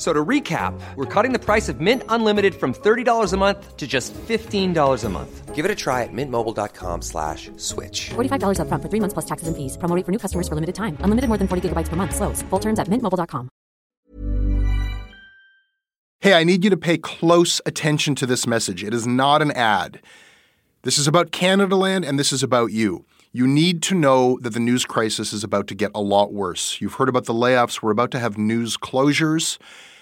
F- So to recap, we're cutting the price of Mint Unlimited from $30 a month to just $15 a month. Give it a try at mintmobile.com slash switch. $45 upfront for three months plus taxes and fees. Promo rate for new customers for limited time. Unlimited more than 40 gigabytes per month. Slows. Full terms at mintmobile.com. Hey, I need you to pay close attention to this message. It is not an ad. This is about Canada Land and this is about you. You need to know that the news crisis is about to get a lot worse. You've heard about the layoffs. We're about to have news closures,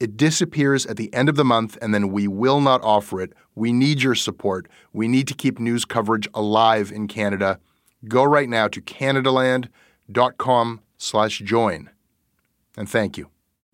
It disappears at the end of the month, and then we will not offer it. We need your support. We need to keep news coverage alive in Canada. Go right now to canadaland.com slash join. And thank you.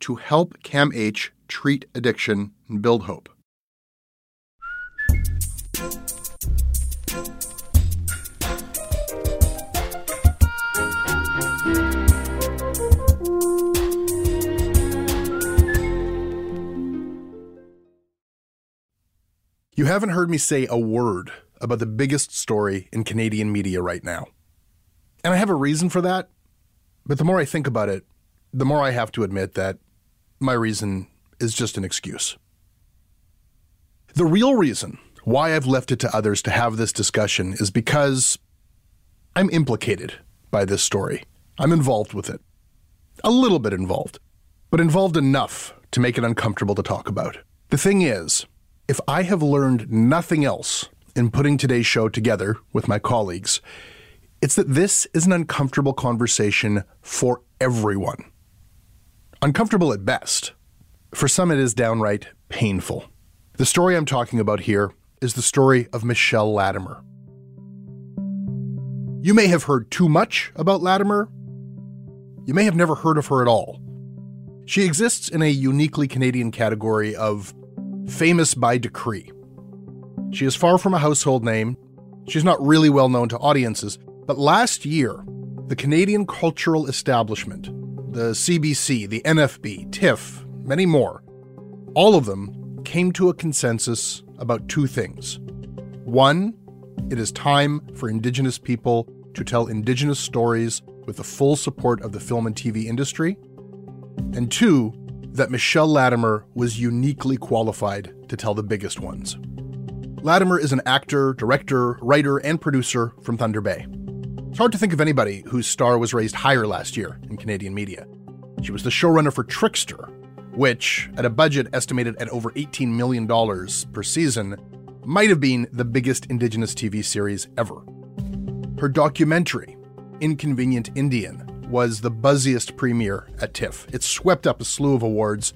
to help CAMH treat addiction and build hope. You haven't heard me say a word about the biggest story in Canadian media right now. And I have a reason for that, but the more I think about it, the more I have to admit that my reason is just an excuse. The real reason why I've left it to others to have this discussion is because I'm implicated by this story. I'm involved with it. A little bit involved, but involved enough to make it uncomfortable to talk about. The thing is, if I have learned nothing else in putting today's show together with my colleagues, it's that this is an uncomfortable conversation for everyone uncomfortable at best. For some, it is downright painful. The story I'm talking about here is the story of Michelle Latimer. You may have heard too much about Latimer. You may have never heard of her at all. She exists in a uniquely Canadian category of famous by decree. She is far from a household name. She's not really well known to audiences. But last year, the Canadian cultural establishment the CBC, the NFB, TIFF, many more, all of them came to a consensus about two things. One, it is time for Indigenous people to tell Indigenous stories with the full support of the film and TV industry. And two, that Michelle Latimer was uniquely qualified to tell the biggest ones. Latimer is an actor, director, writer, and producer from Thunder Bay. It's hard to think of anybody whose star was raised higher last year in Canadian media. She was the showrunner for Trickster, which, at a budget estimated at over $18 million per season, might have been the biggest Indigenous TV series ever. Her documentary, Inconvenient Indian, was the buzziest premiere at TIFF. It swept up a slew of awards,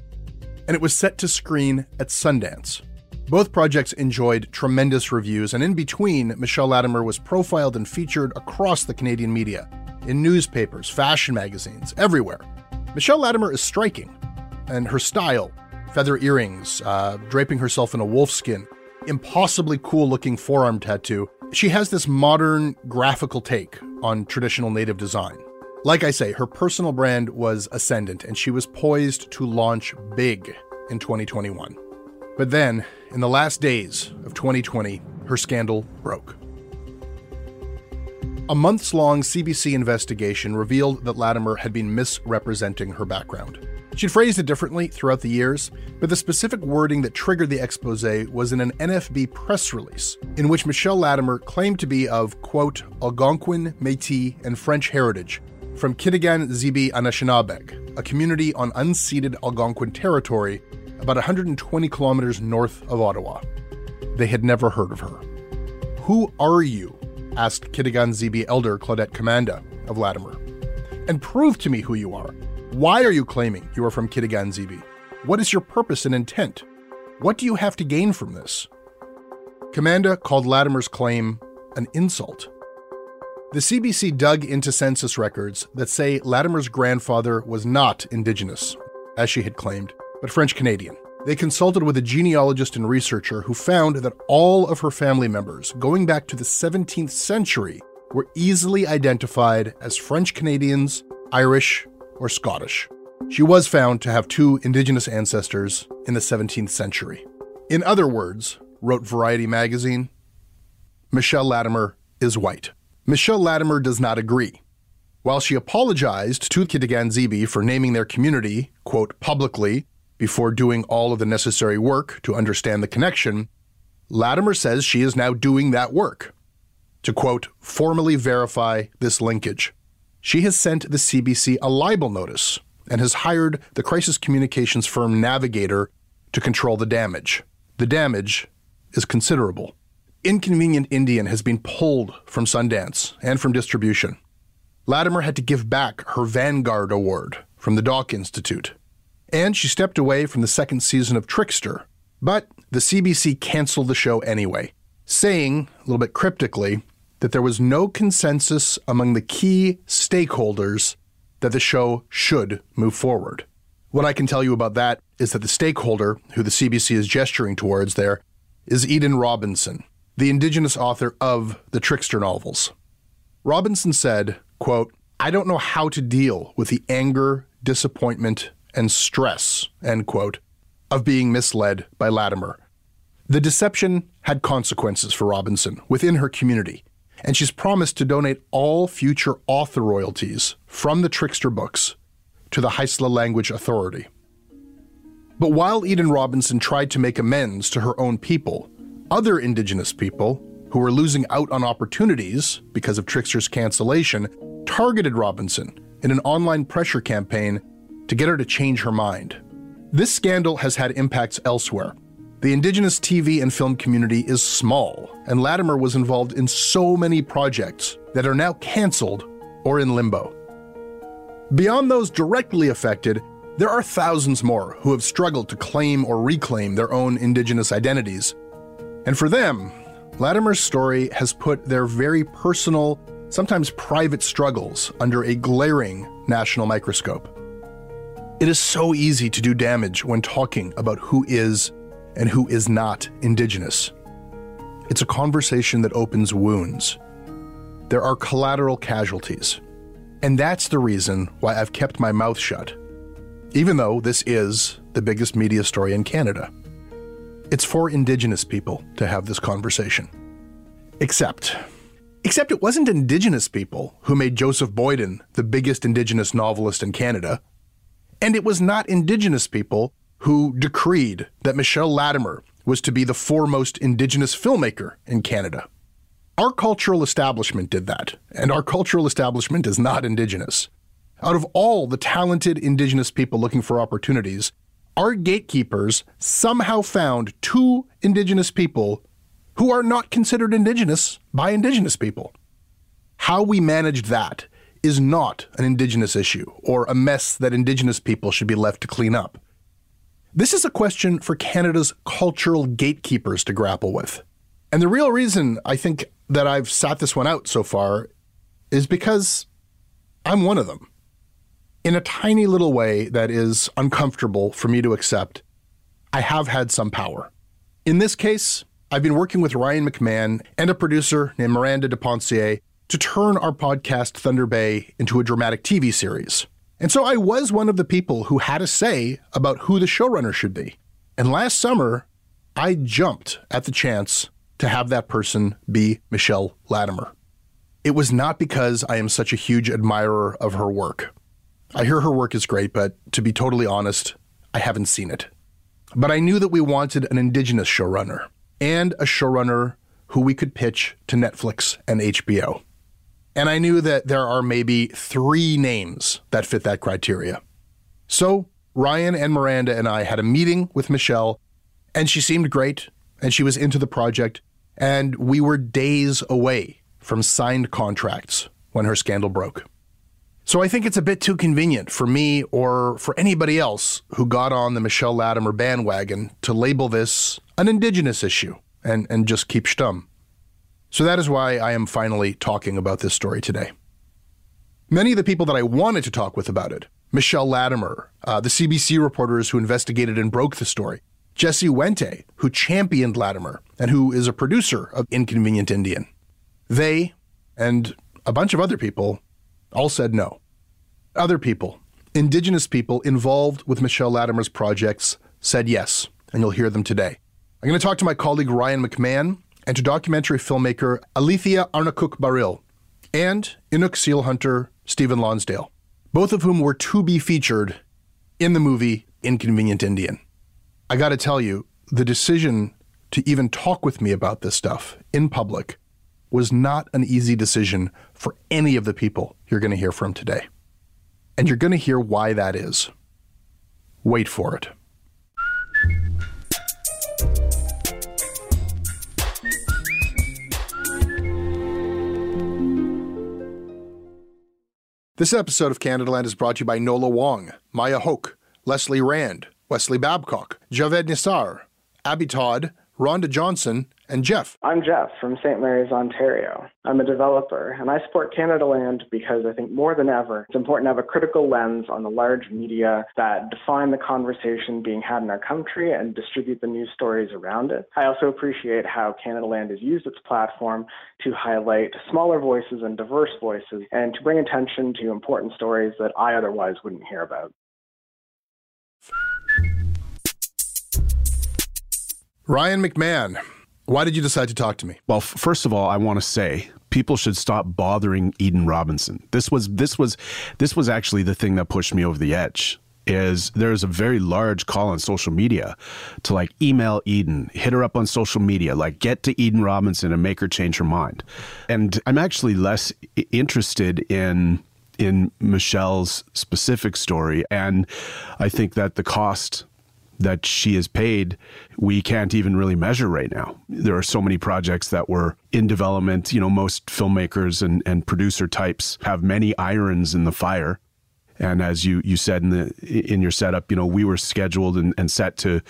and it was set to screen at Sundance. Both projects enjoyed tremendous reviews, and in between, Michelle Latimer was profiled and featured across the Canadian media, in newspapers, fashion magazines, everywhere. Michelle Latimer is striking, and her style feather earrings, uh, draping herself in a wolf skin, impossibly cool looking forearm tattoo She has this modern graphical take on traditional native design. Like I say, her personal brand was ascendant and she was poised to launch big in 2021. But then, in the last days of 2020, her scandal broke. A months long CBC investigation revealed that Latimer had been misrepresenting her background. She'd phrased it differently throughout the years, but the specific wording that triggered the expose was in an NFB press release, in which Michelle Latimer claimed to be of, quote, Algonquin, Metis, and French heritage from Kitigan Zibi Anishinaabeg, a community on unceded Algonquin territory about 120 kilometers north of Ottawa. They had never heard of her. Who are you? asked Kitigan Zibi elder Claudette Commanda of Latimer. And prove to me who you are. Why are you claiming you are from Kitigan Zibi? What is your purpose and intent? What do you have to gain from this? Commanda called Latimer's claim an insult. The CBC dug into census records that say Latimer's grandfather was not Indigenous, as she had claimed, but French Canadian. They consulted with a genealogist and researcher who found that all of her family members, going back to the 17th century, were easily identified as French Canadians, Irish, or Scottish. She was found to have two indigenous ancestors in the 17th century. In other words, wrote Variety magazine, Michelle Latimer is white. Michelle Latimer does not agree. While she apologized to Kitigan Zibi for naming their community, quote, publicly before doing all of the necessary work to understand the connection, Latimer says she is now doing that work to, quote, formally verify this linkage she has sent the CBC a libel notice and has hired the crisis communications firm Navigator to control the damage. The damage is considerable. Inconvenient Indian has been pulled from Sundance and from distribution. Latimer had to give back her Vanguard Award from the Doc Institute. And she stepped away from the second season of Trickster. But the CBC canceled the show anyway, saying, a little bit cryptically, that there was no consensus among the key stakeholders that the show should move forward. What I can tell you about that is that the stakeholder who the CBC is gesturing towards there is Eden Robinson, the indigenous author of the Trickster novels. Robinson said, quote, I don't know how to deal with the anger, disappointment, and stress, end quote, of being misled by Latimer. The deception had consequences for Robinson within her community, and she's promised to donate all future author royalties from the Trickster books to the Haisla Language Authority. But while Eden Robinson tried to make amends to her own people, other Indigenous people who were losing out on opportunities because of Trickster's cancellation targeted Robinson in an online pressure campaign to get her to change her mind. This scandal has had impacts elsewhere, the indigenous TV and film community is small, and Latimer was involved in so many projects that are now canceled or in limbo. Beyond those directly affected, there are thousands more who have struggled to claim or reclaim their own indigenous identities. And for them, Latimer's story has put their very personal, sometimes private struggles under a glaring national microscope. It is so easy to do damage when talking about who is and who is not Indigenous. It's a conversation that opens wounds. There are collateral casualties. And that's the reason why I've kept my mouth shut, even though this is the biggest media story in Canada. It's for Indigenous people to have this conversation. Except, except it wasn't Indigenous people who made Joseph Boyden the biggest Indigenous novelist in Canada. And it was not Indigenous people who decreed that Michelle Latimer was to be the foremost Indigenous filmmaker in Canada. Our cultural establishment did that, and our cultural establishment is not Indigenous. Out of all the talented Indigenous people looking for opportunities, our gatekeepers somehow found two Indigenous people who are not considered Indigenous by Indigenous people. How we managed that is not an Indigenous issue or a mess that Indigenous people should be left to clean up. This is a question for Canada's cultural gatekeepers to grapple with. And the real reason I think that I've sat this one out so far is because I'm one of them. In a tiny little way that is uncomfortable for me to accept, I have had some power. In this case, I've been working with Ryan McMahon and a producer named Miranda de Pencier to turn our podcast Thunder Bay into a dramatic TV series. And so I was one of the people who had a say about who the showrunner should be. And last summer, I jumped at the chance to have that person be Michelle Latimer. It was not because I am such a huge admirer of her work. I hear her work is great, but to be totally honest, I haven't seen it. But I knew that we wanted an Indigenous showrunner and a showrunner who we could pitch to Netflix and HBO. And I knew that there are maybe three names that fit that criteria. So Ryan and Miranda and I had a meeting with Michelle, and she seemed great, and she was into the project, and we were days away from signed contracts when her scandal broke. So I think it's a bit too convenient for me or for anybody else who got on the Michelle Latimer bandwagon to label this an Indigenous issue and, and just keep stum. So that is why I am finally talking about this story today. Many of the people that I wanted to talk with about it Michelle Latimer, uh, the CBC reporters who investigated and broke the story, Jesse Wente, who championed Latimer and who is a producer of Inconvenient Indian. They and a bunch of other people all said no. Other people, Indigenous people involved with Michelle Latimer's projects, said yes, and you'll hear them today. I'm going to talk to my colleague Ryan McMahon and to documentary filmmaker Alethea Arnaquq Baril and Inuk seal hunter Stephen Lonsdale, both of whom were to be featured in the movie Inconvenient Indian. I got to tell you, the decision to even talk with me about this stuff in public was not an easy decision for any of the people you're going to hear from today. And you're going to hear why that is. Wait for it. This episode of Canada Land is brought to you by Nola Wong, Maya Hoke, Leslie Rand, Wesley Babcock, Javed Nisar, Abby Todd, Rhonda Johnson, and Jeff. I'm Jeff from St. Mary's, Ontario. I'm a developer, and I support Canada Land because I think more than ever, it's important to have a critical lens on the large media that define the conversation being had in our country and distribute the news stories around it. I also appreciate how Canada Land has used its platform to highlight smaller voices and diverse voices and to bring attention to important stories that I otherwise wouldn't hear about. Ryan McMahon, why did you decide to talk to me? Well, first of all, I want to say people should stop bothering Eden Robinson. This was this was this was actually the thing that pushed me over the edge. Is there's a very large call on social media to like email Eden, hit her up on social media, like get to Eden Robinson and make her change her mind. And I'm actually less interested in in Michelle's specific story, and I think that the cost that she is paid, we can't even really measure right now. There are so many projects that were in development. You know, most filmmakers and, and producer types have many irons in the fire. And as you, you said in the in your setup, you know, we were scheduled and, and set to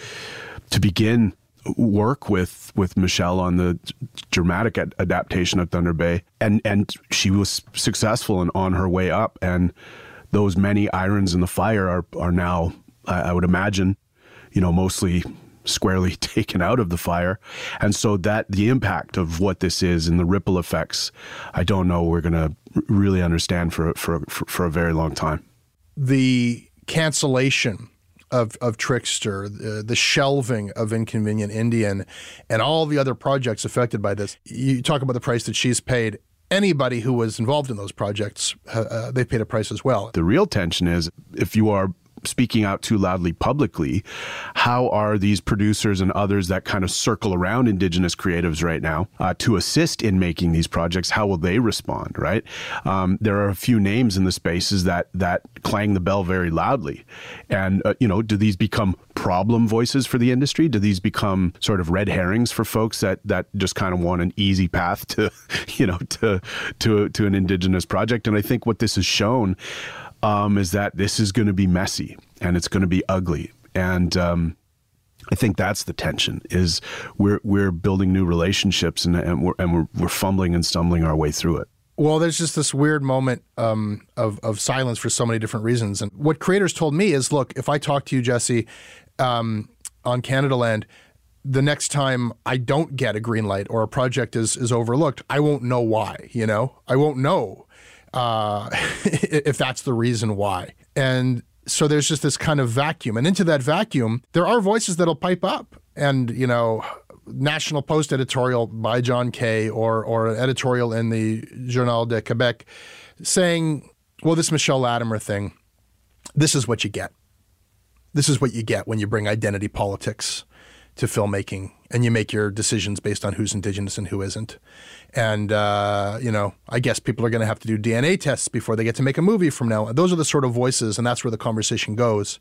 to begin work with with Michelle on the dramatic ad- adaptation of Thunder Bay, and and she was successful and on her way up. And those many irons in the fire are are now, I, I would imagine, you know, mostly squarely taken out of the fire. And so that the impact of what this is and the ripple effects, I don't know we're going to really understand for, for, for, for a very long time. The cancellation of, of Trickster, the, the shelving of Inconvenient Indian, and all the other projects affected by this. You talk about the price that she's paid. Anybody who was involved in those projects, uh, uh, they paid a price as well. The real tension is if you are speaking out too loudly publicly, how are these producers and others that kind of circle around Indigenous creatives right now uh, to assist in making these projects? How will they respond? Right? Um, there are a few names in the spaces that that clang the bell very loudly, and uh, you know, do these become problem voices for the industry? Do these become sort of red herrings for folks that that just kind of want an easy path to, you know, to to to an Indigenous project? And I think what this has shown um, is that this is going to be messy and it's going to be ugly. And um, I think that's the tension is we're we're building new relationships and, and we're and we're, we're fumbling and stumbling our way through it. Well, there's just this weird moment um, of of silence for so many different reasons. And what creators told me is, look, if I talk to you, Jesse, um, on Canada Land, the next time I don't get a green light or a project is is overlooked, I won't know why. You know, I won't know uh, if that's the reason why. And so there's just this kind of vacuum, and into that vacuum, there are voices that'll pipe up, and you know. National Post editorial by John Kay or or an editorial in the Journal de Quebec saying, well, this Michelle Latimer thing, this is what you get. This is what you get when you bring identity politics to filmmaking and you make your decisions based on who's indigenous and who isn't. And, uh, you know, I guess people are going to have to do DNA tests before they get to make a movie from now. Those are the sort of voices, and that's where the conversation goes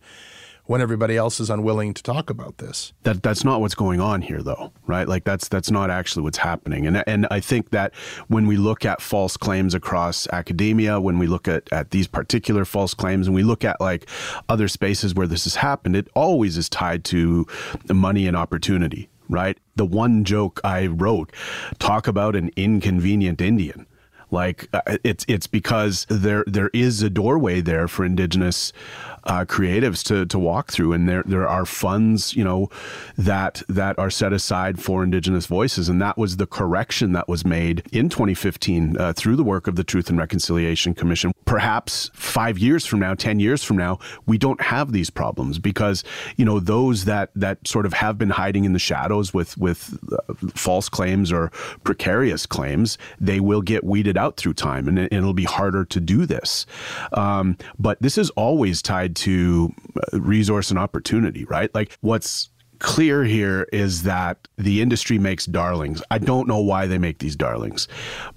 when everybody else is unwilling to talk about this. That that's not what's going on here though, right? Like that's that's not actually what's happening. And and I think that when we look at false claims across academia, when we look at, at these particular false claims and we look at like other spaces where this has happened, it always is tied to money and opportunity, right? The one joke I wrote talk about an inconvenient Indian like uh, it's it's because there there is a doorway there for indigenous uh, creatives to to walk through, and there there are funds you know that that are set aside for indigenous voices, and that was the correction that was made in 2015 uh, through the work of the Truth and Reconciliation Commission. Perhaps five years from now, ten years from now, we don't have these problems because you know those that that sort of have been hiding in the shadows with with uh, false claims or precarious claims, they will get weeded out out through time, and, it'll be harder to do this. Um, but this is always tied to uh, resource and opportunity, right? Like what's clear here is that the industry makes darlings. I don't know why they make these darlings,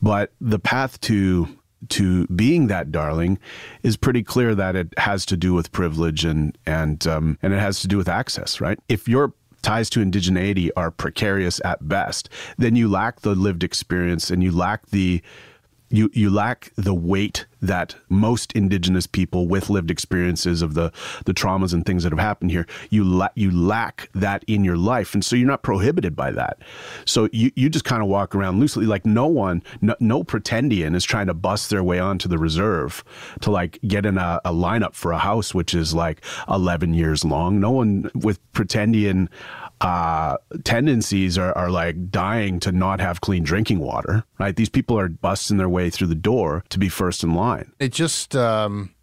but the path to to being that darling is pretty clear that it has to do with privilege and and um, and it has to do with access, right? If your ties to indigeneity are precarious at best, then you lack the lived experience and you lack the you you lack the weight that most indigenous people with lived experiences of the the traumas and things that have happened here you la- you lack that in your life. And so you're not prohibited by that. So you you just kind of walk around loosely. Like no one no, no, pretendian is trying to bust their way onto the reserve to like get in a, a lineup for a house which is like 11 years long. No one with pretendian uh, tendencies are, are like dying to not have clean drinking water, right? These people are busting their way through the door to be first in line. It just um,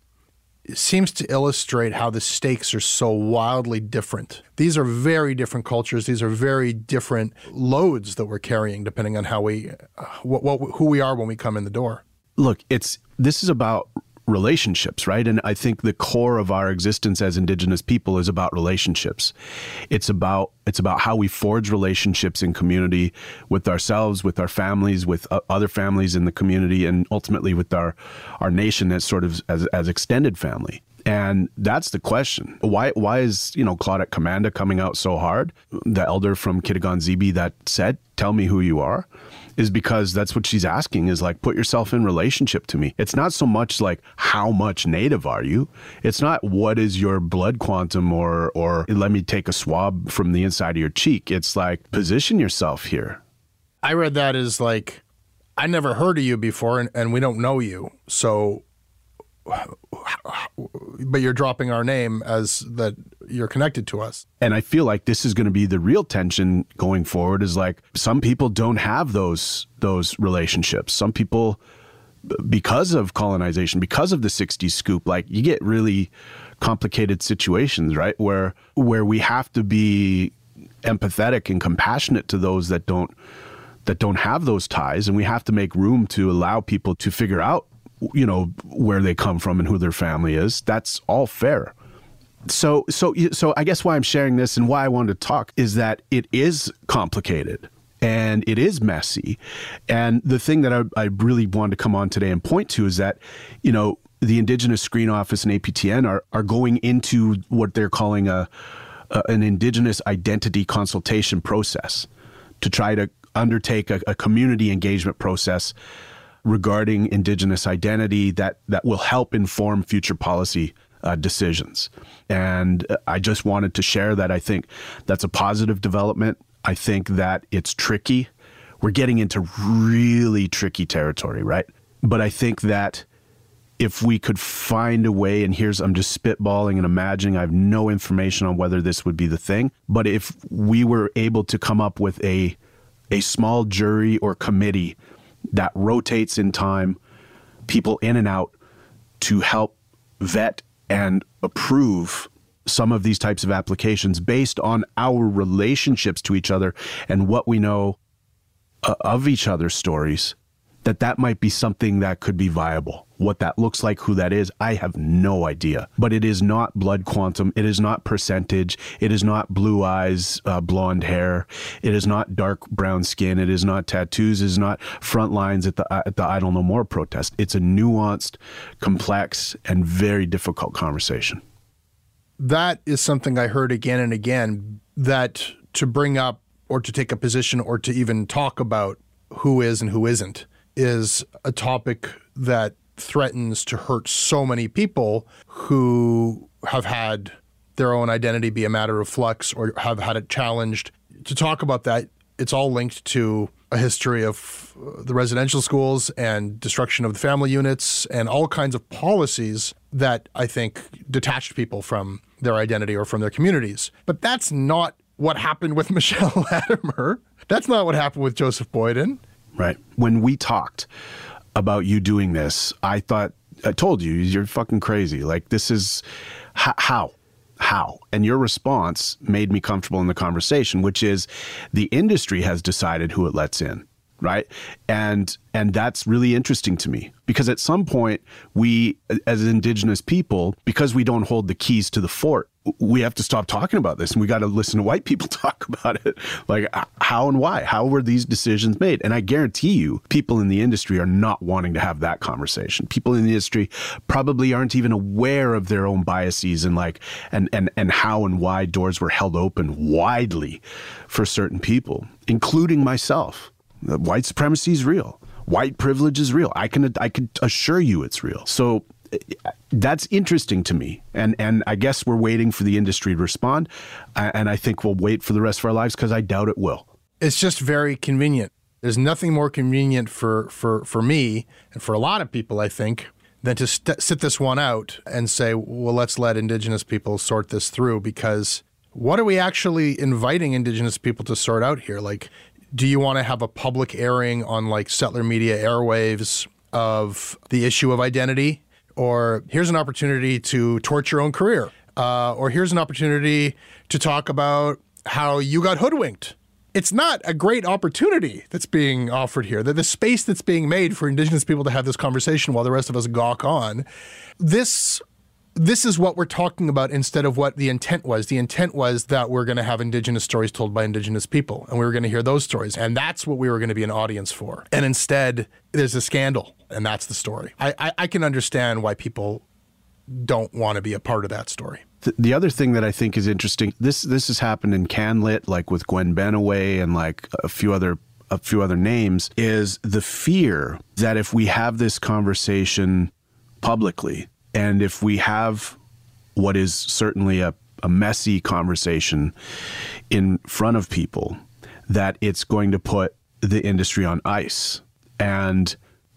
it seems to illustrate how the stakes are so wildly different. These are very different cultures. These are very different loads that we're carrying, depending on how we, uh, what, what, who we are when we come in the door. Look, it's this is about relationships, right? And I think the core of our existence as indigenous people is about relationships. It's about it's about how we forge relationships in community with ourselves, with our families, with uh, other families in the community and ultimately with our our nation as sort of as as extended family. And that's the question. Why why is, you know, Claudette Commanda coming out so hard? The elder from Kitigan Zibi that said, Tell me who you are is because that's what she's asking is like put yourself in relationship to me. It's not so much like how much native are you? It's not what is your blood quantum or or let me take a swab from the inside of your cheek. It's like position yourself here. I read that as like I never heard of you before and, and we don't know you. So but you're dropping our name as that you're connected to us. And I feel like this is going to be the real tension going forward is like some people don't have those those relationships. Some people because of colonization, because of the 60s scoop, like you get really complicated situations, right? Where where we have to be empathetic and compassionate to those that don't that don't have those ties and we have to make room to allow people to figure out you know where they come from and who their family is. That's all fair. So so so I guess why I'm sharing this and why I wanted to talk is that it is complicated and it is messy. And the thing that I, I really wanted to come on today and point to is that you know the Indigenous Screen Office and APTN are are going into what they're calling a, a an Indigenous identity consultation process to try to undertake a, a community engagement process regarding Indigenous identity that, that will help inform future policy uh, decisions. And I just wanted to share that I think that's a positive development. I think that it's tricky. We're getting into really tricky territory, right? But I think that if we could find a way, and here's, I'm just spitballing and imagining, I have no information on whether this would be the thing, but if we were able to come up with a, a small jury or committee that rotates in time, people in and out to help vet and approve some of these types of applications based on our relationships to each other and what we know uh, of each other's stories that that might be something that could be viable. What that looks like, who that is, I have no idea. But it is not blood quantum. It is not percentage. It is not blue eyes, uh, blonde hair. It is not dark brown skin. It is not tattoos. It is not front lines at the at the Idle No More protest. It's a nuanced, complex, and very difficult conversation. That is something I heard again and again. That to bring up or to take a position or to even talk about who is and who isn't is a topic that threatens to hurt so many people who have had their own identity be a matter of flux or have had it challenged. To talk about that, it's all linked to a history of uh, the residential schools and destruction of the family units and all kinds of policies that I think detached people from their identity or from their communities. But that's not what happened with Michelle Latimer. That's not what happened with Joseph Boyden right? When we talked about you doing this, I thought, I told you, you're fucking crazy. Like, this is h- how? How? And your response made me comfortable in the conversation, which is the industry has decided who it lets in right? And and that's really interesting to me because at some point we as indigenous people because we don't hold the keys to the fort we have to stop talking about this and we got to listen to white people talk about it. Like how and why? How were these decisions made? And i guarantee you people in the industry are not wanting to have that conversation. People in the industry probably aren't even aware of their own biases and like and and and how and why doors were held open widely for certain people including myself white supremacy is real white privilege is real i can i can assure you it's real so eh, that's interesting to me. And and I guess we're waiting for the industry to respond. And I think we'll wait for the rest of our lives because I doubt it will. It's just very convenient. There's nothing more convenient for, for, for me and for a lot of people, I think, than to st- sit this one out and say, well, let's let Indigenous people sort this through because what are we actually inviting Indigenous people to sort out here? Like, do you want to have a public airing on like settler media airwaves of the issue of identity or here's an opportunity to torch your own career, uh, or here's an opportunity to talk about how you got hoodwinked. It's not a great opportunity that's being offered here. The, the space that's being made for Indigenous people to have this conversation while the rest of us gawk on. This this is what we're talking about instead of what the intent was. The intent was that we're going to have Indigenous stories told by Indigenous people, and we were going to hear those stories. And that's what we were going to be an audience for. And instead, there's a scandal, and that's the story. I, I, I can understand why people don't want to be a part of that story. The, the other thing that I think is interesting this this has happened in CanLit, like with Gwen Benaway and like a few other a few other names, is the fear that if we have this conversation publicly, and if we have what is certainly a, a messy conversation in front of people, that it's going to put the industry on ice. And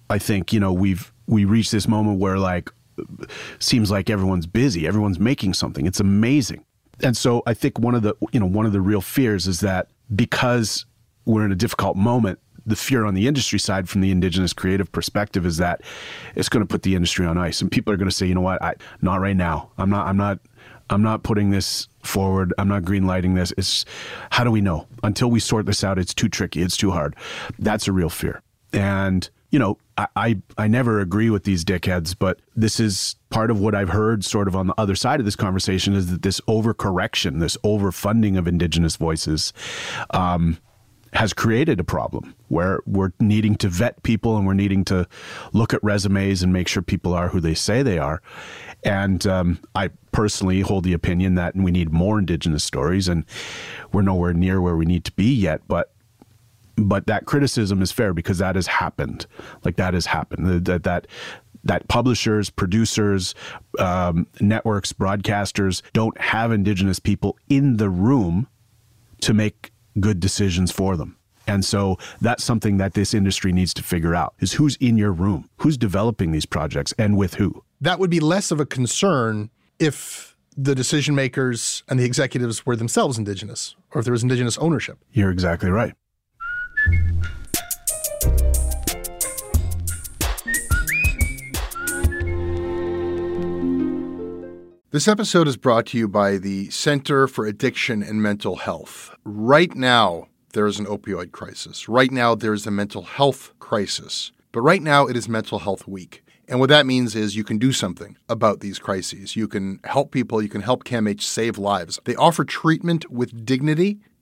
I think, you know, we've we reached this moment where like seems like everyone's busy, everyone's making something. It's amazing. And so I think one of the you know, one of the real fears is that because we're in a difficult moment, the fear on the industry side from the indigenous creative perspective is that it's going to put the industry on ice. And people are going to say you know what? I not right now. I'm not I'm not I'm not putting this forward. I'm not green lighting this. It's how do we know? Until we sort this out it's too tricky. It's too hard. That's a real fear. And you know I, I, I never agree with these dickheads, but this is part of what I've heard sort of on the other side of this conversation is that this overcorrection, this overfunding of indigenous voices, um, has created a problem where we're needing to vet people and we're needing to look at resumes and make sure people are who they say they are. And um, I personally hold the opinion that we need more Indigenous stories, and we're nowhere near where we need to be yet. But but that criticism is fair because that has happened. Like that has happened. That that that publishers, producers, um, networks, broadcasters don't have Indigenous people in the room to make good decisions for them. And so that's something that this industry needs to figure out is who's in your room, who's developing these projects and with who. That would be less of a concern if the decision makers and the executives were themselves indigenous or if there was indigenous ownership. You're exactly right. This episode is brought to you by the Center for Addiction and Mental Health. Right now, there is an opioid crisis. Right now, there is a mental health crisis. But right now, it is Mental Health Week. And what that means is you can do something about these crises. You can help people, you can help CAMH save lives. They offer treatment with dignity,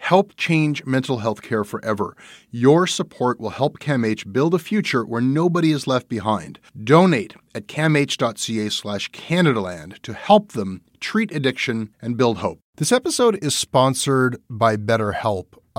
Help change mental health care forever. Your support will help CAMH build a future where nobody is left behind. Donate at camh.ca slash Canadaland to help them treat addiction and build hope. This episode is sponsored by BetterHelp.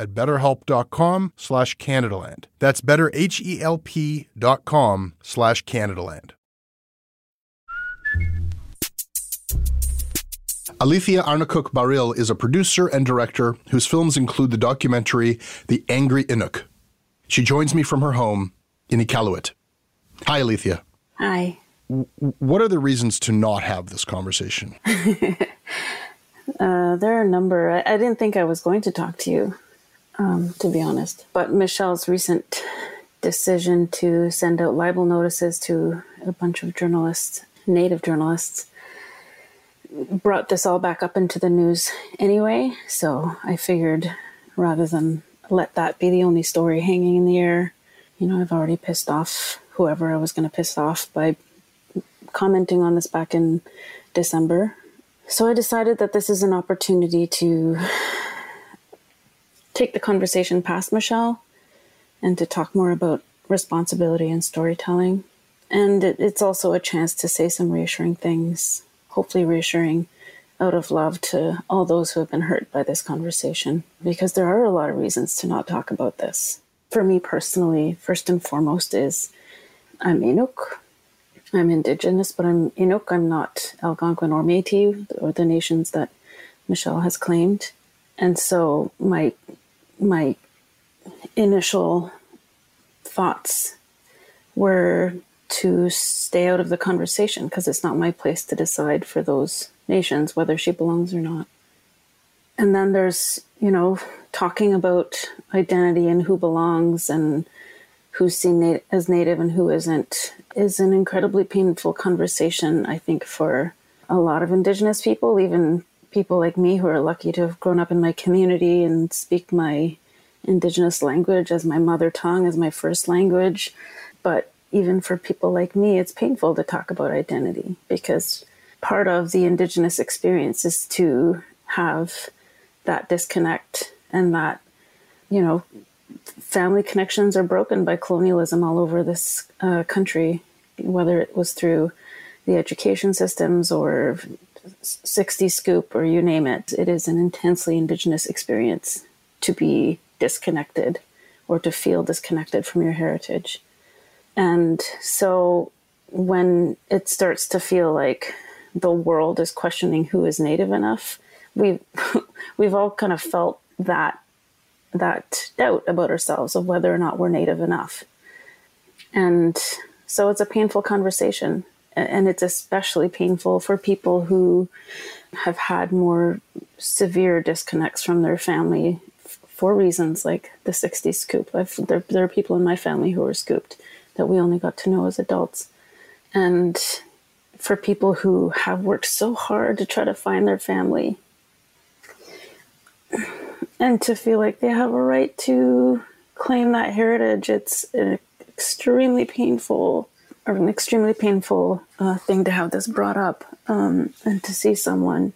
at betterhelp.com slash Canadaland. That's betterhelp.com slash Canadaland. Alethea Arnaquq Baril is a producer and director whose films include the documentary The Angry Inuk. She joins me from her home in Iqaluit. Hi, Alethea. Hi. W- what are the reasons to not have this conversation? uh, there are a number. I, I, didn't think I was going to talk to you, um, to be honest. But Michelle's recent decision to send out libel notices to a bunch of journalists, native journalists, brought this all back up into the news anyway. So I figured rather than let that be the only story hanging in the air, you know, I've already pissed off whoever I was going to piss off by commenting on this back in December. So I decided that this is an opportunity to take the conversation past Michelle and to talk more about responsibility and storytelling. And it, it's also a chance to say some reassuring things hopefully reassuring out of love to all those who have been hurt by this conversation because there are a lot of reasons to not talk about this. For me personally, first and foremost is I'm Inuk. I'm indigenous, but I'm Inuk. I'm not Algonquin or Métis or the nations that Michelle has claimed. And so my my initial thoughts were to stay out of the conversation because it's not my place to decide for those nations whether she belongs or not. And then there's, you know, talking about identity and who belongs and who's seen as native and who isn't is an incredibly painful conversation, I think, for a lot of Indigenous people, even people like me who are lucky to have grown up in my community and speak my Indigenous language as my mother tongue, as my first language. But even for people like me, it's painful to talk about identity because part of the Indigenous experience is to have that disconnect and that, you know, family connections are broken by colonialism all over this uh, country, whether it was through the education systems or 60 scoop or you name it. It is an intensely Indigenous experience to be disconnected or to feel disconnected from your heritage. And so when it starts to feel like the world is questioning who is native enough, we've we've all kind of felt that that doubt about ourselves of whether or not we're native enough. And so it's a painful conversation. And it's especially painful for people who have had more severe disconnects from their family for reasons like the 60s scoop. I've, there, there are people in my family who were scooped that we only got to know as adults. And for people who have worked so hard to try to find their family and to feel like they have a right to claim that heritage, it's an extremely painful an extremely painful uh, thing to have this brought up um, and to see someone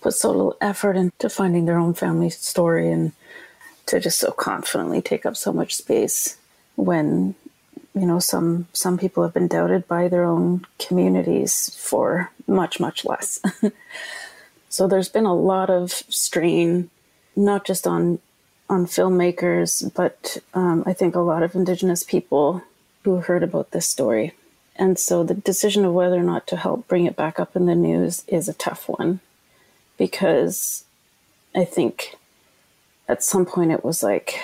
put so little effort into finding their own family story and to just so confidently take up so much space when you know some some people have been doubted by their own communities for much much less. So there's been a lot of strain not just on on filmmakers but um, i think a lot of indigenous people who heard about this story. And so the decision of whether or not to help bring it back up in the news is a tough one because i think at some point it was like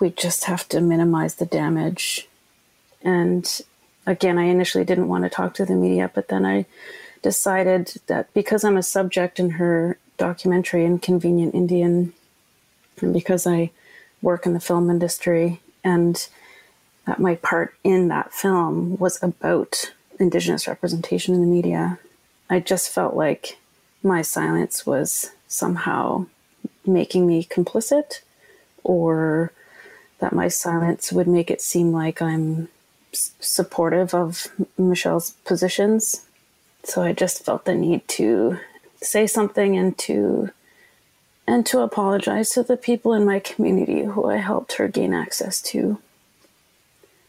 we just have to minimize the damage. And again, I initially didn't want to talk to the media, but then I decided that because I'm a subject in her documentary, Inconvenient Indian, and because I work in the film industry and that my part in that film was about Indigenous representation in the media, I just felt like my silence was somehow making me complicit or that my silence would make it seem like I'm supportive of Michelle's positions. So I just felt the need to say something and to and to apologize to the people in my community who I helped her gain access to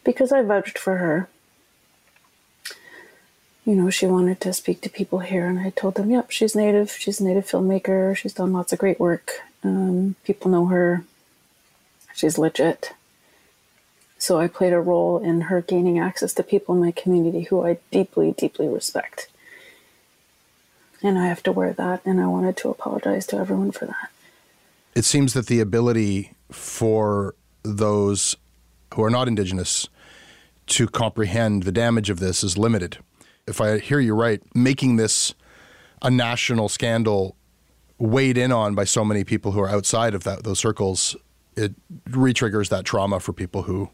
because I vouched for her. You know, she wanted to speak to people here, and I told them, yep, she's native. She's a native filmmaker. She's done lots of great work. Um, people know her. She's legit. So I played a role in her gaining access to people in my community who I deeply, deeply respect. And I have to wear that, and I wanted to apologize to everyone for that. It seems that the ability for those who are not Indigenous to comprehend the damage of this is limited. If I hear you right, making this a national scandal weighed in on by so many people who are outside of that, those circles, it retriggers that trauma for people who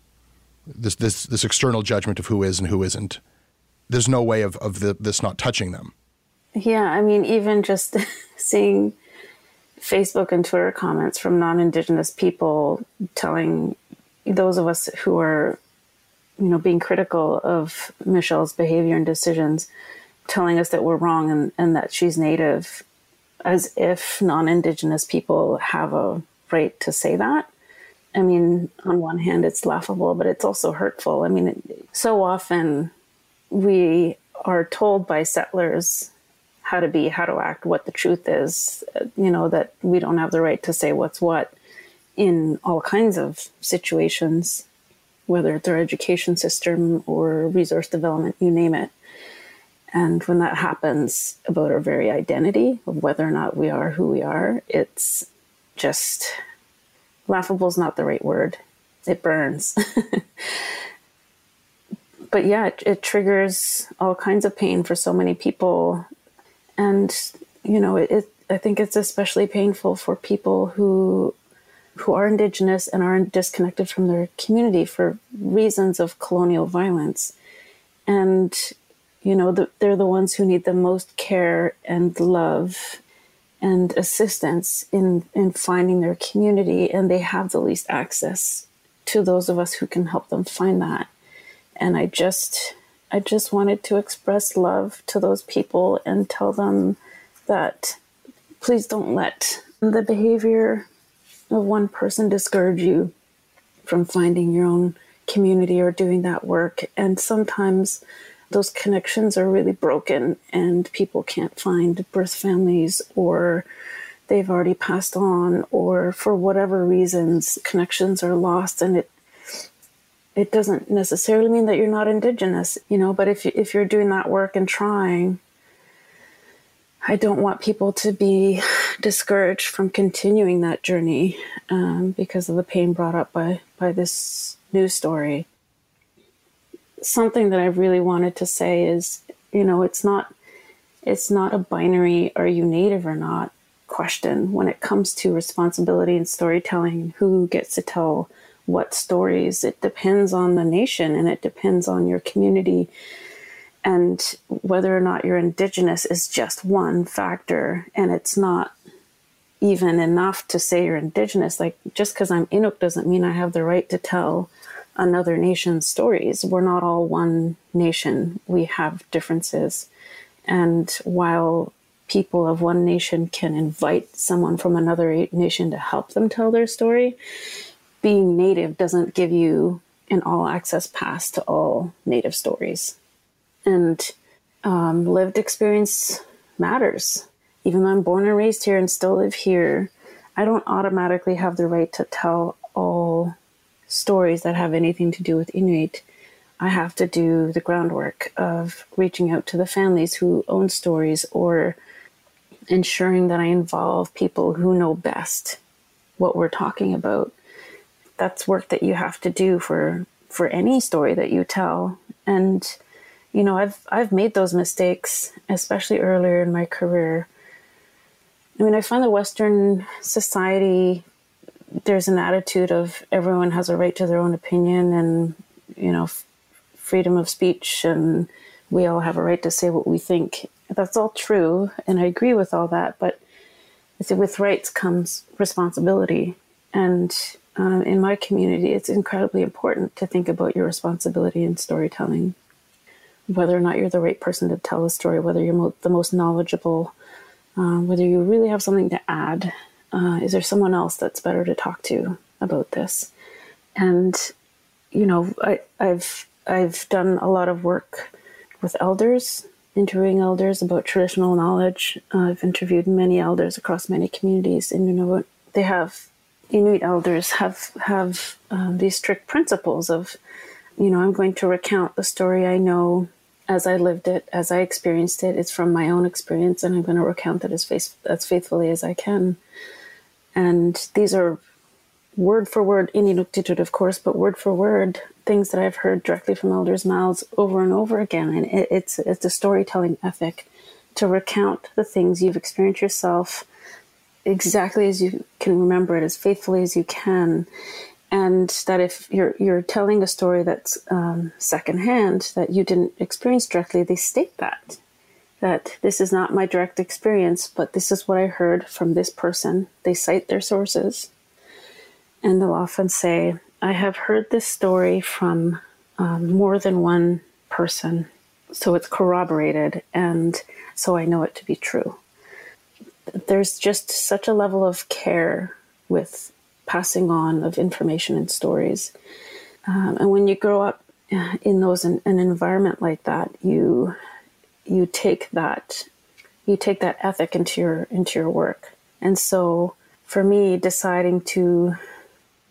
this this this external judgment of who is and who isn't. There's no way of of the, this not touching them. Yeah, I mean, even just seeing Facebook and Twitter comments from non-indigenous people telling those of us who are, you know, being critical of Michelle's behavior and decisions, telling us that we're wrong and, and that she's native, as if non-indigenous people have a right to say that. I mean, on one hand, it's laughable, but it's also hurtful. I mean, so often we are told by settlers how to be, how to act, what the truth is, you know, that we don't have the right to say what's what in all kinds of situations, whether it's our education system or resource development, you name it. And when that happens about our very identity of whether or not we are who we are, it's just laughable is not the right word. It burns. but yeah, it, it, triggers all kinds of pain for so many people. And, you know, it, it, I think it's especially painful for people who who are indigenous and are disconnected from their community for reasons of colonial violence. And, you know, the, they're the ones who need the most care and love and assistance in in finding their community and they have the least access to those of us who can help them find that and i just i just wanted to express love to those people and tell them that please don't let the behavior of one person discourage you from finding your own community or doing that work. And sometimes those connections are really broken and people can't find birth families or they've already passed on or for whatever reasons connections are lost and it it doesn't necessarily mean that you're not indigenous, you know, but if if you're doing that work and trying, I don't want people to be discouraged from continuing that journey um, because of the pain brought up by by this news story. Something that I really wanted to say is, you know, it's not it's not a binary are you native or not question when it comes to responsibility and storytelling who gets to tell what stories it depends on the nation and it depends on your community and whether or not you're indigenous is just one factor and it's not even enough to say you're indigenous. Like just because i'm inuk doesn't mean i have the right to tell another nation's stories. We're not all one nation. We have differences. And while people of one nation can invite someone from another nation to help them tell their story being native doesn't give you an all access pass to all native stories and um, lived experience matters. Even though I'm born and raised here and still live here, I don't automatically have the right to tell all stories that have anything to do with Inuit. I have to do the groundwork of reaching out to the families who own stories or ensuring that I involve people who know best what we're talking about. That's work that you have to do for for any story that you tell. And you know, I've I've made those mistakes, especially earlier in my career. I mean, I find the Western society there's an attitude of everyone has a right to their own opinion and you know f- freedom of speech and we all have a right to say what we think. That's all true, and I agree with all that. But with rights comes responsibility, and um, in my community, it's incredibly important to think about your responsibility in storytelling whether or not you're the right person to tell a story, whether you're mo- the most knowledgeable, uh, whether you really have something to add. Uh, is there someone else that's better to talk to about this? And you know, I, I've I've done a lot of work with elders, interviewing elders about traditional knowledge. Uh, I've interviewed many elders across many communities, you know, they have Inuit elders have have um, these strict principles of, you know, I'm going to recount the story I know as I lived it, as I experienced it. It's from my own experience, and I'm going to recount it as, as faithfully as I can. And these are word for word, Inuktitut, of course, but word for word things that I've heard directly from elders' mouths over and over again. And it, it's it's a storytelling ethic to recount the things you've experienced yourself exactly as you can remember it, as faithfully as you can, and that if you're you're telling a story that's um, secondhand that you didn't experience directly, they state that that this is not my direct experience, but this is what I heard from this person. They cite their sources, and they'll often say, "I have heard this story from um, more than one person, so it's corroborated, and so I know it to be true." There's just such a level of care with passing on of information and stories. Um, and when you grow up in those in, an environment like that, you you take that you take that ethic into your into your work. And so, for me, deciding to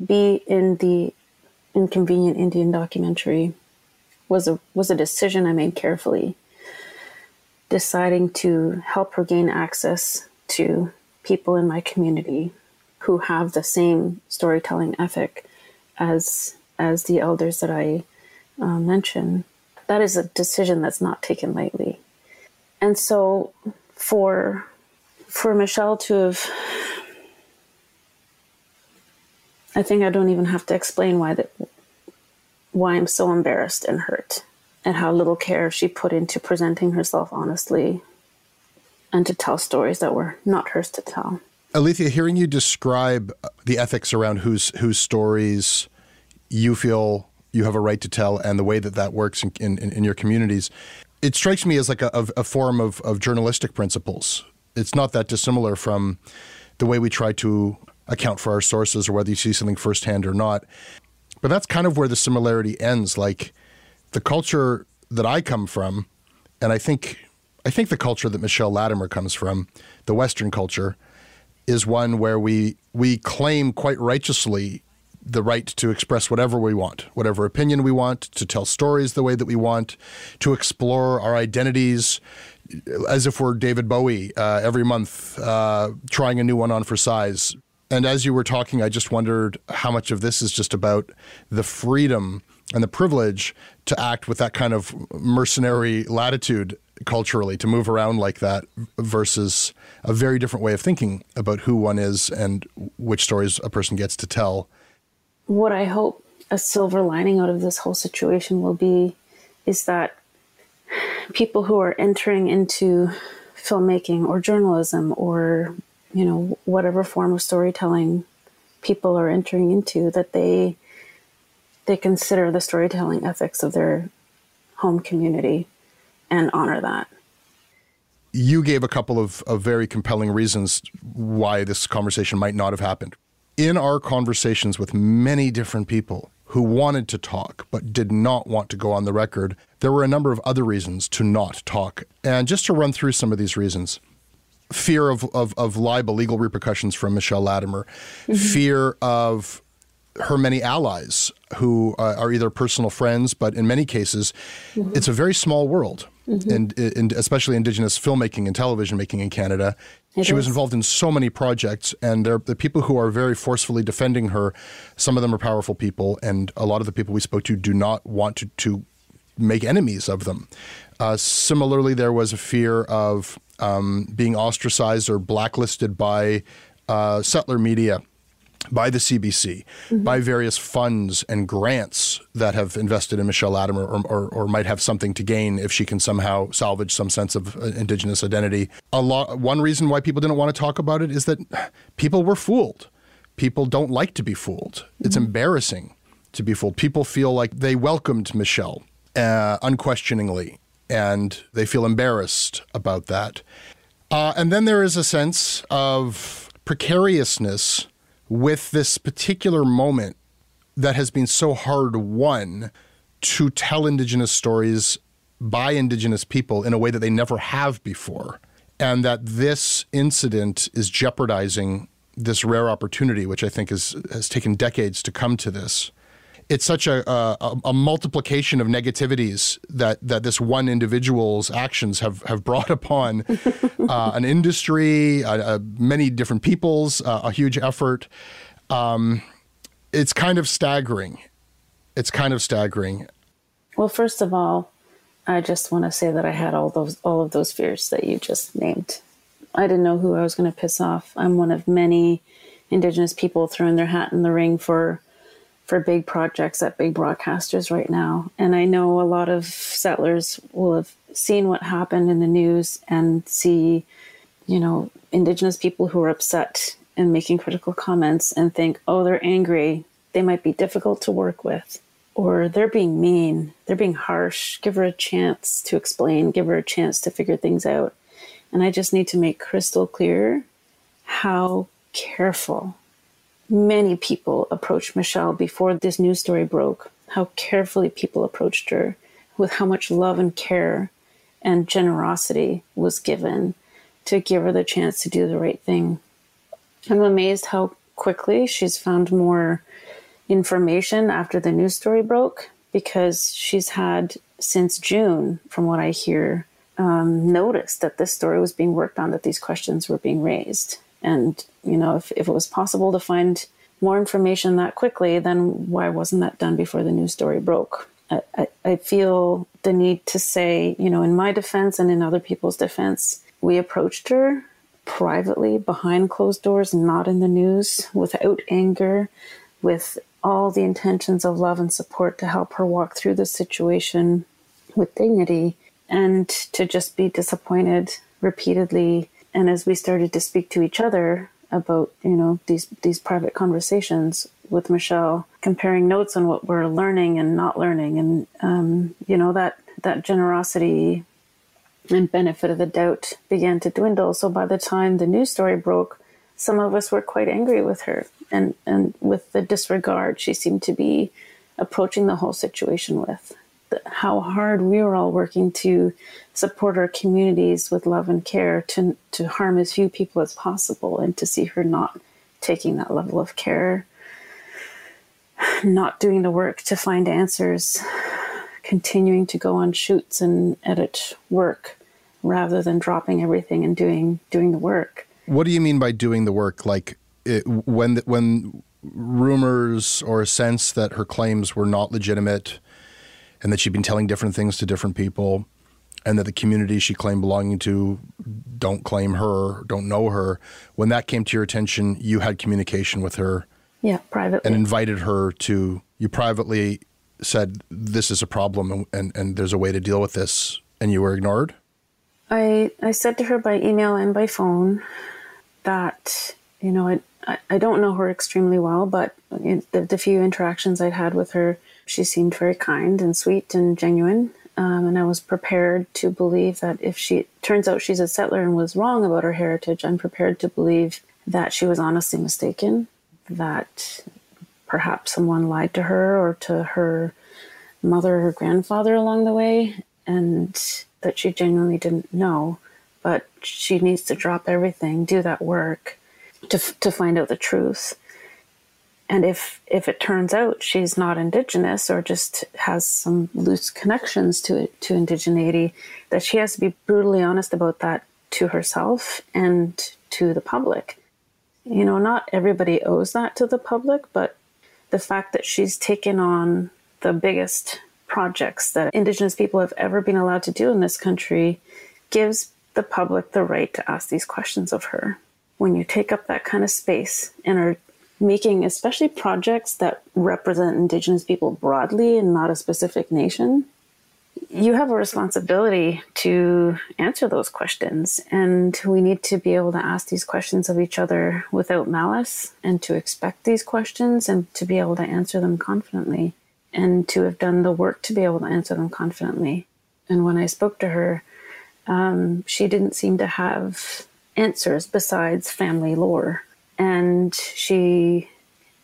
be in the inconvenient Indian documentary was a was a decision I made carefully. Deciding to help her gain access to people in my community who have the same storytelling ethic as as the elders that I uh, mention. That is a decision that's not taken lightly, and so for for Michelle to have, I think I don't even have to explain why that why I'm so embarrassed and hurt, and how little care she put into presenting herself honestly, and to tell stories that were not hers to tell. Alethea, hearing you describe uh, the ethics around whose whose stories you feel you have a right to tell and the way that that works in, in, in your communities, it strikes me as like a, a form of, of journalistic principles. It's not that dissimilar from the way we try to account for our sources or whether you see something firsthand or not. But that's kind of where the similarity ends. Like the culture that I come from, and I think I think the culture that Michelle Latimer comes from, the Western culture, is one where we we claim quite righteously the right to express whatever we want, whatever opinion we want, to tell stories the way that we want, to explore our identities as if we're David Bowie uh, every month, uh, trying a new one on for size. And as you were talking, I just wondered how much of this is just about the freedom and the privilege to act with that kind of mercenary latitude culturally, to move around like that versus a very different way of thinking about who one is and which stories a person gets to tell. What I hope a silver lining out of this whole situation will be is that people who are entering into filmmaking or journalism or you know whatever form of storytelling people are entering into that they they consider the storytelling ethics of their home community and honor that you gave a couple of, of very compelling reasons why this conversation might not have happened in our conversations with many different people who wanted to talk but did not want to go on the record, there were a number of other reasons to not talk. And just to run through some of these reasons fear of, of, of libel, legal repercussions from Michelle Latimer, mm-hmm. fear of her many allies who uh, are either personal friends, but in many cases, mm-hmm. it's a very small world. Mm-hmm. And, and, especially Indigenous filmmaking and television making in Canada. It she is. was involved in so many projects, and the people who are very forcefully defending her, some of them are powerful people, and a lot of the people we spoke to do not want to, to make enemies of them. Uh, similarly, there was a fear of um, being ostracized or blacklisted by uh, settler media by the CBC, mm-hmm. by various funds and grants that have invested in Michelle Latimer or, or, or, might have something to gain if she can somehow salvage some sense of uh, Indigenous identity. A lot, one reason why people didn't want to talk about it is that people were fooled. People don't like to be fooled. Mm-hmm. It's embarrassing to be fooled. People feel like they welcomed Michelle uh, unquestioningly, and they feel embarrassed about that. Uh, and then there is a sense of precariousness with this particular moment that has been so hard won to tell Indigenous stories by Indigenous people in a way that they never have before. And that this incident is jeopardizing this rare opportunity, which I think is, has taken decades to come to this. It's such a, a, a multiplication of negativities that, that this one individual's actions have, have brought upon uh, an industry, uh, uh, many different peoples, uh, a huge effort. Um, it's kind of staggering. It's kind of staggering. Well, first of all, I just want to say that I had all those all of those fears that you just named. I didn't know who I was going to piss off. I'm one of many indigenous people throwing their hat in the ring for for big projects at big broadcasters right now. And I know a lot of settlers will have seen what happened in the news and see, you know, indigenous people who are upset and making critical comments and think, oh, they're angry. They might be difficult to work with. Or they're being mean, they're being harsh. Give her a chance to explain, give her a chance to figure things out. And I just need to make crystal clear how careful many people approached Michelle before this news story broke, how carefully people approached her, with how much love and care and generosity was given to give her the chance to do the right thing. I'm amazed how quickly she's found more information after the news story broke because she's had since June, from what I hear, um, noticed that this story was being worked on, that these questions were being raised. And, you know, if, if it was possible to find more information that quickly, then why wasn't that done before the news story broke? I, I, I feel the need to say, you know, in my defense and in other people's defense, we approached her privately behind closed doors, not in the news, without anger, with all the intentions of love and support to help her walk through the situation with dignity and to just be disappointed repeatedly and as we started to speak to each other about you know these these private conversations with Michelle, comparing notes on what we're learning and not learning, and um, you know that that generosity and benefit of the doubt began to dwindle. So by the time the news story broke, some of us were quite angry with her and and with the disregard she seemed to be approaching the whole situation with how hard we were all working to support our communities with love and care to to harm as few people as possible and to see her not taking that level of care not doing the work to find answers, continuing to go on shoots and edit work rather than dropping everything and doing doing the work. What do you mean by doing the work? Like it, when when rumors or a sense that her claims were not legitimate and that she'd been telling different things to different people and that the community she claimed belonging to don't claim her, don't know her. When that came to your attention, you had communication with her. Yeah, privately. And invited her to, you privately said, this is a problem and, and, and there's a way to deal with this, and you were ignored? I, I said to her by email and by phone that, you know, I, I don't know her extremely well, but the, the few interactions I'd had with her, she seemed very kind and sweet and genuine. Um, and I was prepared to believe that if she turns out she's a settler and was wrong about her heritage, I'm prepared to believe that she was honestly mistaken, that perhaps someone lied to her or to her mother or grandfather along the way, and that she genuinely didn't know. But she needs to drop everything, do that work to, to find out the truth and if if it turns out she's not indigenous or just has some loose connections to to indigeneity that she has to be brutally honest about that to herself and to the public. You know not everybody owes that to the public but the fact that she's taken on the biggest projects that indigenous people have ever been allowed to do in this country gives the public the right to ask these questions of her. When you take up that kind of space and are making especially projects that represent indigenous people broadly and not a specific nation you have a responsibility to answer those questions. And we need to be able to ask these questions of each other without malice and to expect these questions and to be able to answer them confidently and to have done the work to be able to answer them confidently. And when i spoke to her um, she didn't seem to have answers besides family lore and she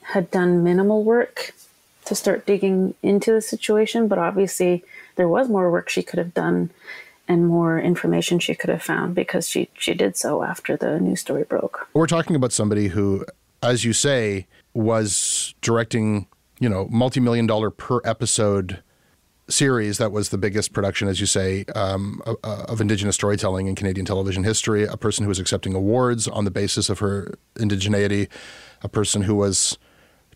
had done minimal work to start digging into the situation, but obviously there was more work she could have done and more information she could have found because she she did so after the news story broke. We're talking about somebody who, as you say, was directing, you know, multi-million dollar per episode series that was the biggest production, as you say, um, of Indigenous storytelling in Canadian television history. A person who was accepting awards on the basis of her indigeneity, a person who was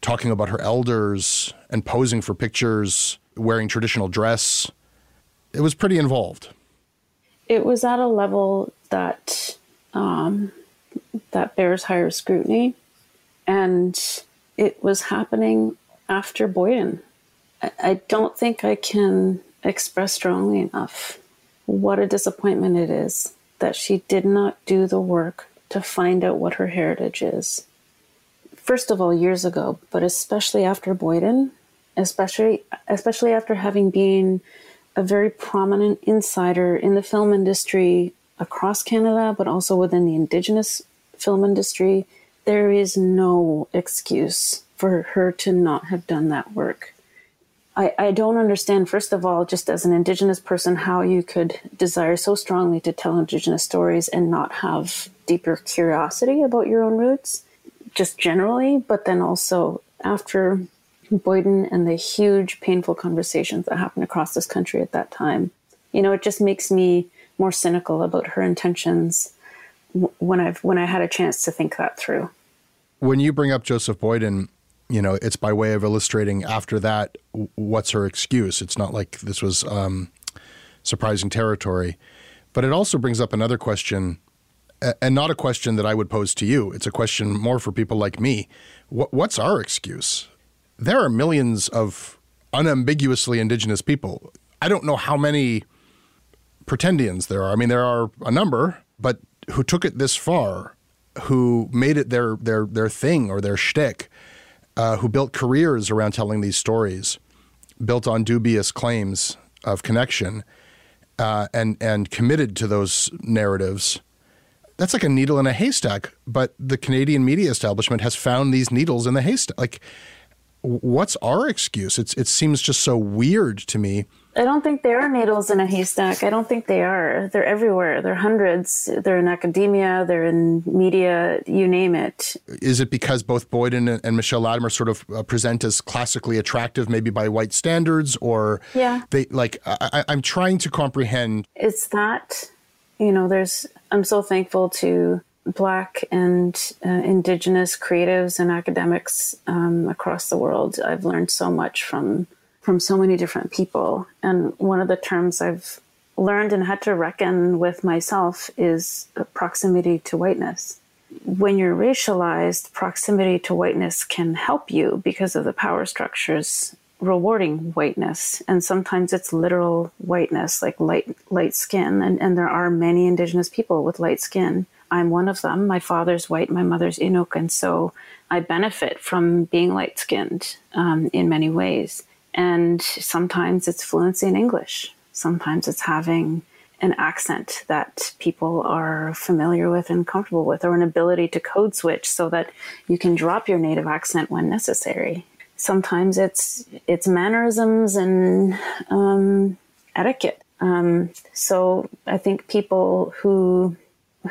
talking about her elders and posing for pictures, wearing traditional dress. It was pretty involved. It was at a level that um, that bears higher scrutiny, and it was happening after Boyden. I don't think I can express strongly enough what a disappointment it is that she did not do the work to find out what her heritage is. First of all, years ago, but especially after Boyden, especially especially after having been a very prominent insider in the film industry across Canada, but also within the Indigenous film industry, there is no excuse for her to not have done that work. I, I don't understand, first of all, just as an Indigenous person, how you could desire so strongly to tell Indigenous stories and not have deeper curiosity about your own roots, just generally, but then also after Boyden and the huge, painful conversations that happened across this country at that time. You know, it just makes me more cynical about her intentions when I've when I had a chance to think that through. When you bring up Joseph Boyden, you know, it's by way of illustrating after that what's her excuse. It's not like this was um, surprising territory. But it also brings up another question, and not a question that I would pose to you. It's a question more for people like me. What's our excuse? There are millions of unambiguously indigenous people. I don't know how many pretendians there are. I mean, there are a number, but who took it this far, who made it their their their thing or their shtick uh, who built careers around telling these stories, built on dubious claims of connection, uh, and and committed to those narratives. That's like a needle in a haystack. But the Canadian media establishment has found these needles in the haystack. Like, what's our excuse? It's it seems just so weird to me. I don't think they are needles in a haystack. I don't think they are. They're everywhere. They're hundreds. They're in academia. They're in media. You name it. Is it because both Boyden and, Michelle Latimer sort of uh, present as classically attractive, maybe by white standards, or Yeah. they like? I, I- I'm trying to comprehend. It's that, you know, there's, I'm so thankful to Black and uh, Indigenous creatives and academics um, across the world. I've learned so much from from so many different people. And one of the terms I've learned and had to reckon with myself is proximity to whiteness. When you're racialized, proximity to whiteness can help you because of the power structures rewarding whiteness. And sometimes it's literal whiteness, like light light skin. And, and there are many indigenous people with light skin. I'm one of them. My father's white, my mother's Inuk, and so I benefit from being light skinned um, in many ways. And sometimes it's fluency in English. Sometimes it's having an accent that people are familiar with and comfortable with, or an ability to code switch so that you can drop your native accent when necessary. Sometimes it's it's mannerisms and um, etiquette. Um, so I think people who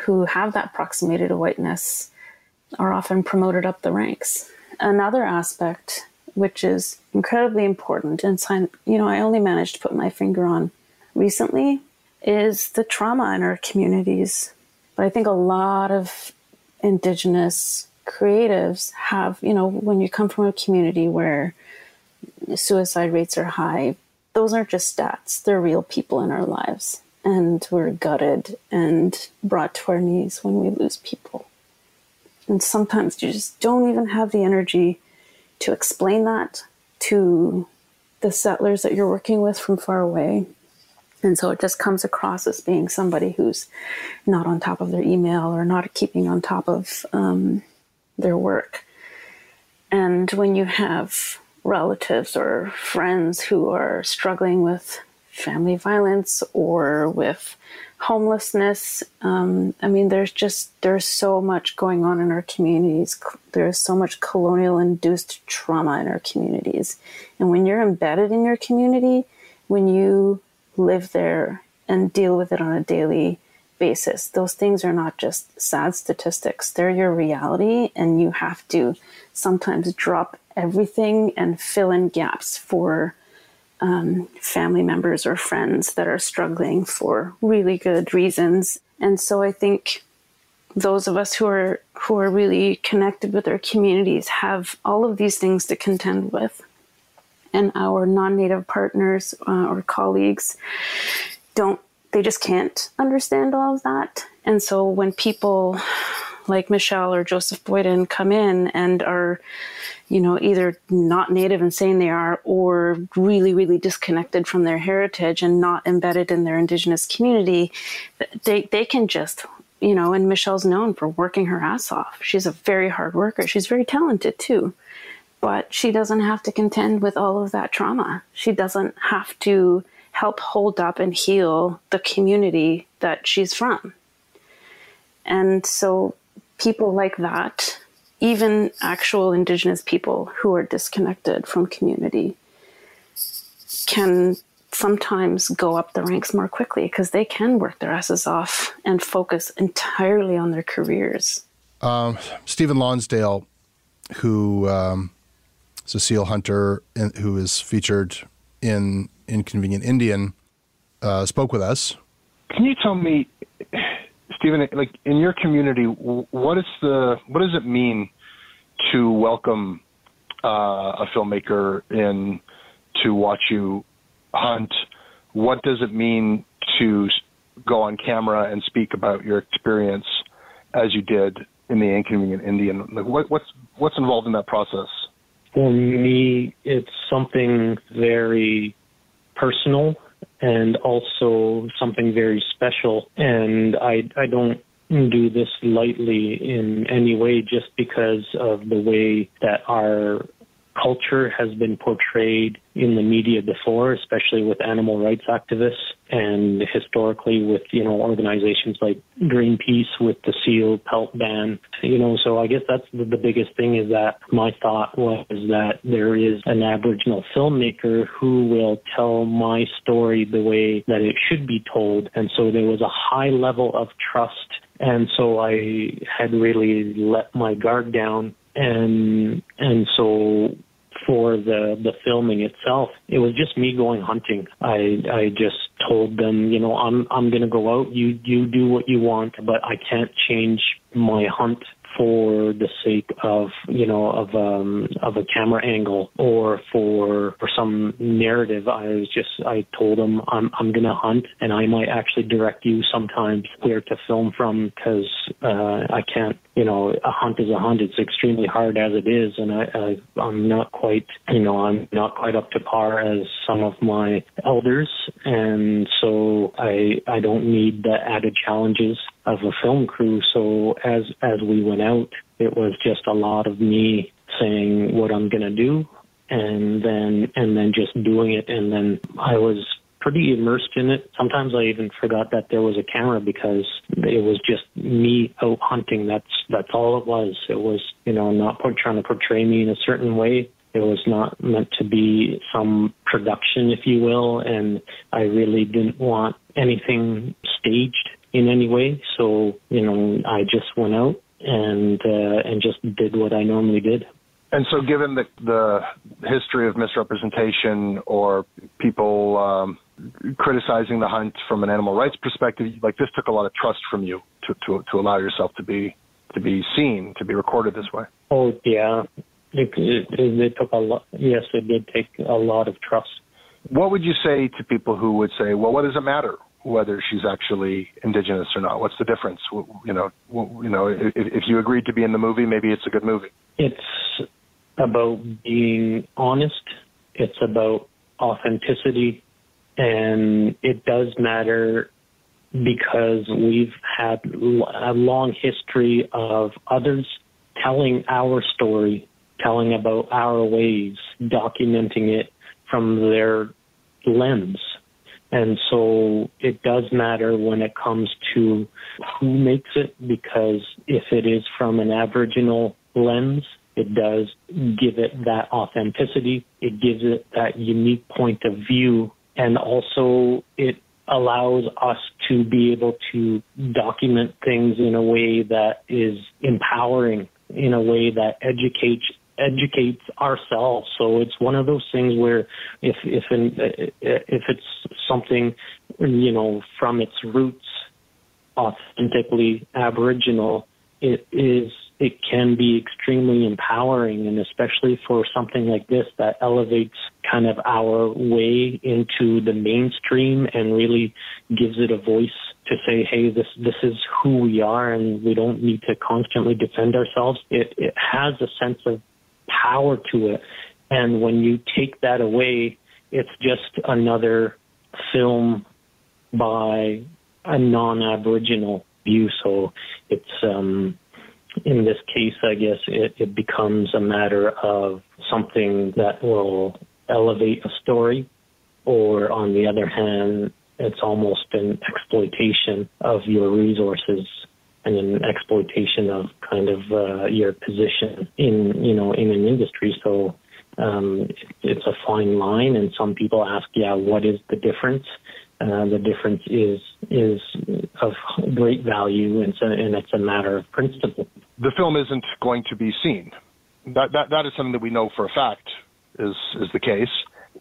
who have that proximity to whiteness are often promoted up the ranks. Another aspect, which is incredibly important, and sign, you know, I only managed to put my finger on recently, is the trauma in our communities. But I think a lot of Indigenous creatives have, you know, when you come from a community where suicide rates are high, those aren't just stats, they're real people in our lives. And we're gutted and brought to our knees when we lose people. And sometimes you just don't even have the energy to explain that to the settlers that you're working with from far away. And so it just comes across as being somebody who's not on top of their email or not keeping on top of um, their work. And when you have relatives or friends who are struggling with family violence or with homelessness, um, I mean, there's just there's so much going on in our communities. There's so much colonial-induced trauma in our communities, and when you're embedded in your community, when you live there and deal with it on a daily basis. Those things are not just sad statistics, they're your reality, and you have to sometimes drop everything and fill in gaps for um, family members or friends that are struggling for really good reasons. And so I think those of us who are who are really connected with our communities have all of these things to contend with and our non-native partners uh, or colleagues don't they just can't understand all of that and so when people like michelle or joseph boyden come in and are you know either not native and saying they are or really really disconnected from their heritage and not embedded in their indigenous community they they can just you know and michelle's known for working her ass off she's a very hard worker she's very talented too but she doesn't have to contend with all of that trauma. She doesn't have to help hold up and heal the community that she's from. And so, people like that, even actual Indigenous people who are disconnected from community, can sometimes go up the ranks more quickly because they can work their asses off and focus entirely on their careers. Um, Stephen Lonsdale, who um, is a seal hunter in, who is featured in Inconvenient Indian, uh, spoke with us. Can you tell me, Stephen, like in your community, what is the what does it mean to welcome uh, a filmmaker in to watch you hunt? What does it mean to go on camera and speak about your experience as you did in the Inconvenient Indian? Like what, what's what's involved in that process? For me, it's something very personal and also something very special. And I, I don't do this lightly in any way just because of the way that our culture has been portrayed in the media before, especially with animal rights activists and historically with, you know, organizations like Greenpeace with the seal pelt ban. You know, so I guess that's the, the biggest thing is that my thought was that there is an Aboriginal filmmaker who will tell my story the way that it should be told. And so there was a high level of trust and so I had really let my guard down and and so for the the filming itself it was just me going hunting. I i just told them you know i'm i'm going to go out. You you do what you want but i can't change my hunt for the sake of you know of um of a camera angle or for for some narrative i was just i told them i'm i'm to hunt and i might actually direct you sometimes where to film from because uh i can't you know a hunt is a hunt. It's extremely hard as it is and i, I i'm not quite you know i'm not quite up to par as some of my elders and so i i don't need the added challenges of a film crew. So as as we went out, it was just a lot of me saying what I'm gonna do, and then and then just doing it. And then I was pretty immersed in it. Sometimes I even forgot that there was a camera because it was just me out hunting. That's that's all it was. It was you know not trying to portray me in a certain way. It was not meant to be some production, if you will, and I really didn't want anything staged in any way. So, you know, I just went out and uh, and just did what I normally did. And so, given the the history of misrepresentation or people um, criticizing the hunt from an animal rights perspective, like this took a lot of trust from you to to to allow yourself to be to be seen, to be recorded this way. Oh yeah, it, it, it took a lot. Yes, it did take a lot of trust. What would you say to people who would say, "Well, what does it matter? Whether she's actually indigenous or not. What's the difference? You know, you know, if, if you agreed to be in the movie, maybe it's a good movie. It's about being honest. It's about authenticity, and it does matter because we've had a long history of others telling our story, telling about our ways, documenting it from their lens and so it does matter when it comes to who makes it because if it is from an Aboriginal lens, it does give it that authenticity. It gives it that unique point of view. And also it allows us to be able to document things in a way that is empowering, in a way that educates educates ourselves. So it's one of those things where if if if it's something you know from its roots authentically Aboriginal, it is it can be extremely empowering and especially for something like this that elevates kind of our way into the mainstream and really gives it a voice to say, hey, this this is who we are and we don't need to constantly defend ourselves. It it has a sense of power to it. And when you take that away, it's just another film by a non-Aboriginal view. So it's um, in this case, I guess it, it becomes a matter of something that will elevate a story, or on the other hand, it's almost an exploitation of your resources and an exploitation of kind of uh, your position in you know in an industry. So um, it's a fine line, and some people ask, yeah, what is the difference? Uh, the difference is is of great value, and, so, and it's a matter of principle. The film isn't going to be seen. That that that is something that we know for a fact is is the case.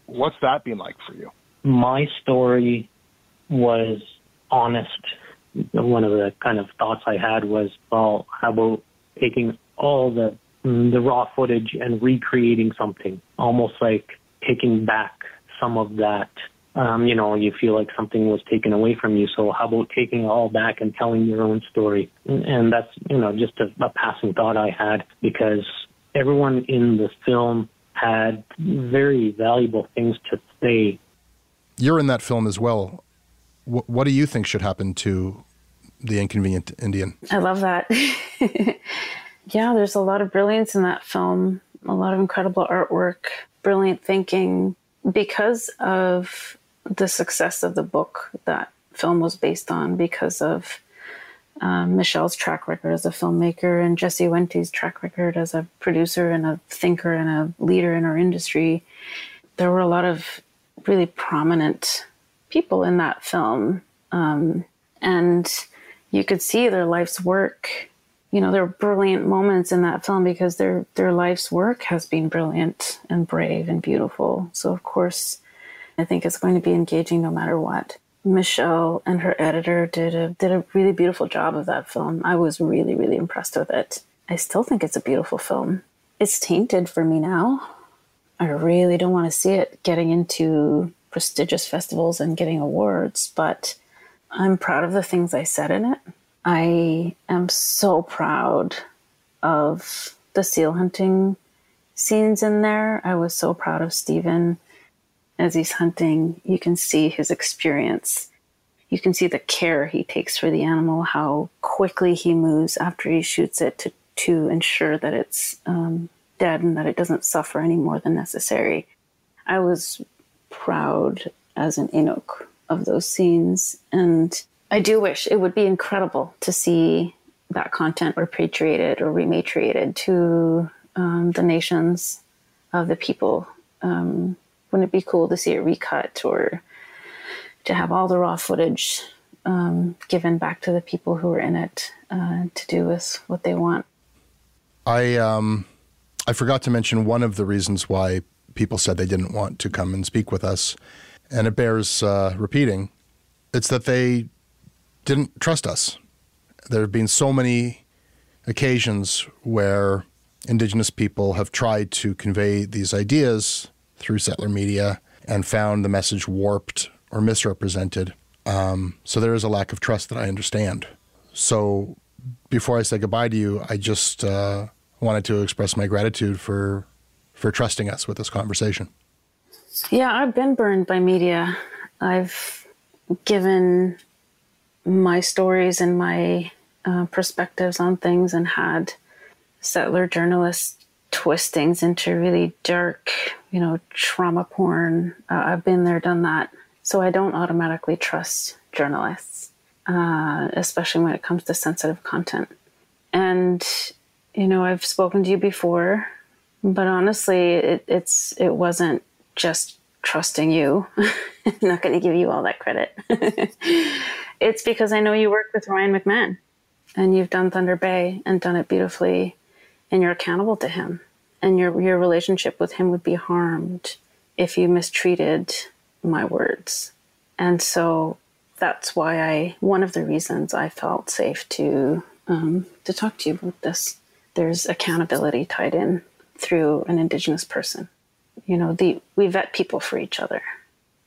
What's that been like for you? My story was honest one of the kind of thoughts I had was, well, how about taking all the the raw footage and recreating something, almost like taking back some of that. Um, you know, you feel like something was taken away from you. So how about taking it all back and telling your own story? And that's, you know, just a, a passing thought I had because everyone in the film had very valuable things to say. You're in that film as well what, what do you think should happen to the inconvenient Indian? I love that. yeah, there's a lot of brilliance in that film. a lot of incredible artwork, brilliant thinking. Because of the success of the book that film was based on, because of um, Michelle's track record as a filmmaker and Jesse Wente's track record as a producer and a thinker and a leader in our industry, there were a lot of really prominent people in that film. Um, and you could see their life's work. You know, there are brilliant moments in that film because their their life's work has been brilliant and brave and beautiful. So of course, I think it's going to be engaging no matter what. Michelle and her editor did a did a really beautiful job of that film. I was really really impressed with it. I still think it's a beautiful film. It's tainted for me now. I really don't want to see it getting into prestigious festivals and getting awards, but I'm proud of the things I said in it. I am so proud of the seal hunting scenes in there. I was so proud of Stephen as he's hunting, you can see his experience. You can see the care he takes for the animal, how quickly he moves after he shoots it to, to ensure that it's um, dead and that it doesn't suffer any more than necessary. I was proud as an Inuk of those scenes. And I do wish it would be incredible to see that content repatriated or rematriated to um, the nations of the people um, wouldn't it be cool to see it recut or to have all the raw footage um, given back to the people who were in it uh, to do with what they want? I um, I forgot to mention one of the reasons why people said they didn't want to come and speak with us, and it bears uh, repeating. It's that they didn't trust us. There have been so many occasions where Indigenous people have tried to convey these ideas through settler media and found the message warped or misrepresented. Um, so there is a lack of trust that I understand. So before I say goodbye to you, I just uh, wanted to express my gratitude for for trusting us with this conversation. Yeah, I've been burned by media. I've given my stories and my uh, perspectives on things and had settler journalists twist things into really dark, you know, trauma porn. Uh, I've been there, done that. So I don't automatically trust journalists, uh, especially when it comes to sensitive content. And, you know, I've spoken to you before, but honestly, it, it's it wasn't just trusting you. I'm not going to give you all that credit. it's because I know you work with Ryan McMahon and you've done Thunder Bay and done it beautifully and you're accountable to him and your your relationship with him would be harmed if you mistreated my words and so that's why i one of the reasons i felt safe to um, to talk to you about this there's accountability tied in through an indigenous person you know the we vet people for each other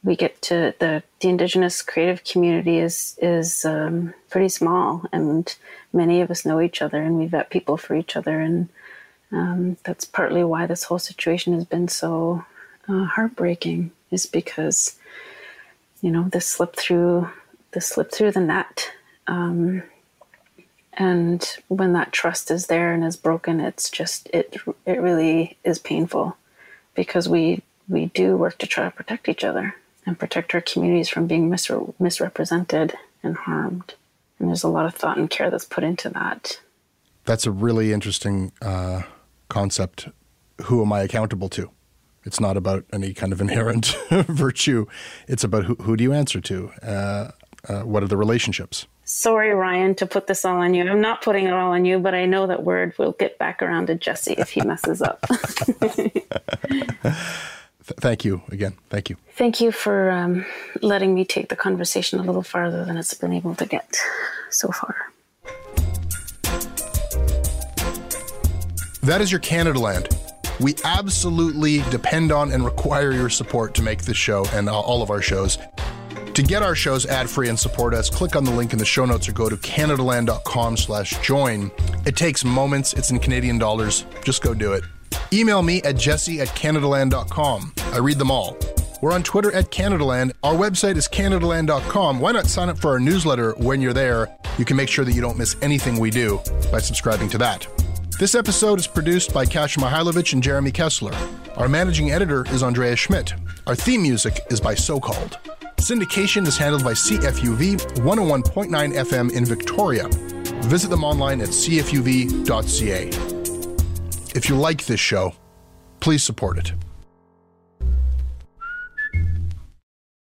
we get to the the indigenous creative community is is um, pretty small and many of us know each other and we vet people for each other and um, that's partly why this whole situation has been so uh, heartbreaking, is because you know this slipped through this slipped through the net. Um, and when that trust is there and is broken, it's just it it really is painful because we we do work to try to protect each other and protect our communities from being misre- misrepresented and harmed. And there's a lot of thought and care that's put into that. That's a really interesting uh, concept who am I accountable to? It's not about any kind of inherent virtue. It's about who, who do you answer to? Uh, uh, what are the relationships? Sorry, Ryan, to put this all on you. I'm not putting it all on you, but I know that word will get back around to Jesse if he messes up. Thank you again. Thank you. Thank you for um, letting me take the conversation a little farther than it's been able to get so far. That is your Canadaland. We absolutely depend on and require your support to make this show and all of our shows. To get our shows ad-free and support us, click on the link in the show notes or go to canadaland.com slash join. It takes moments. It's in Canadian dollars. Just go do it. Email me at jesse at canadaland.com. I read them all. We're on Twitter at Canadaland. Our website is canadaland.com. Why not sign up for our newsletter when you're there? You can make sure that you don't miss anything we do by subscribing to that. This episode is produced by Kasia Mychajlowycz and Jeremy Kessler. Our managing editor is Andrea Schmidt. Our theme music is by SoCalled. Syndication is handled by CFUV 101.9 FM in Victoria. Visit them online at cfuv.ca. If you like this show, please support it.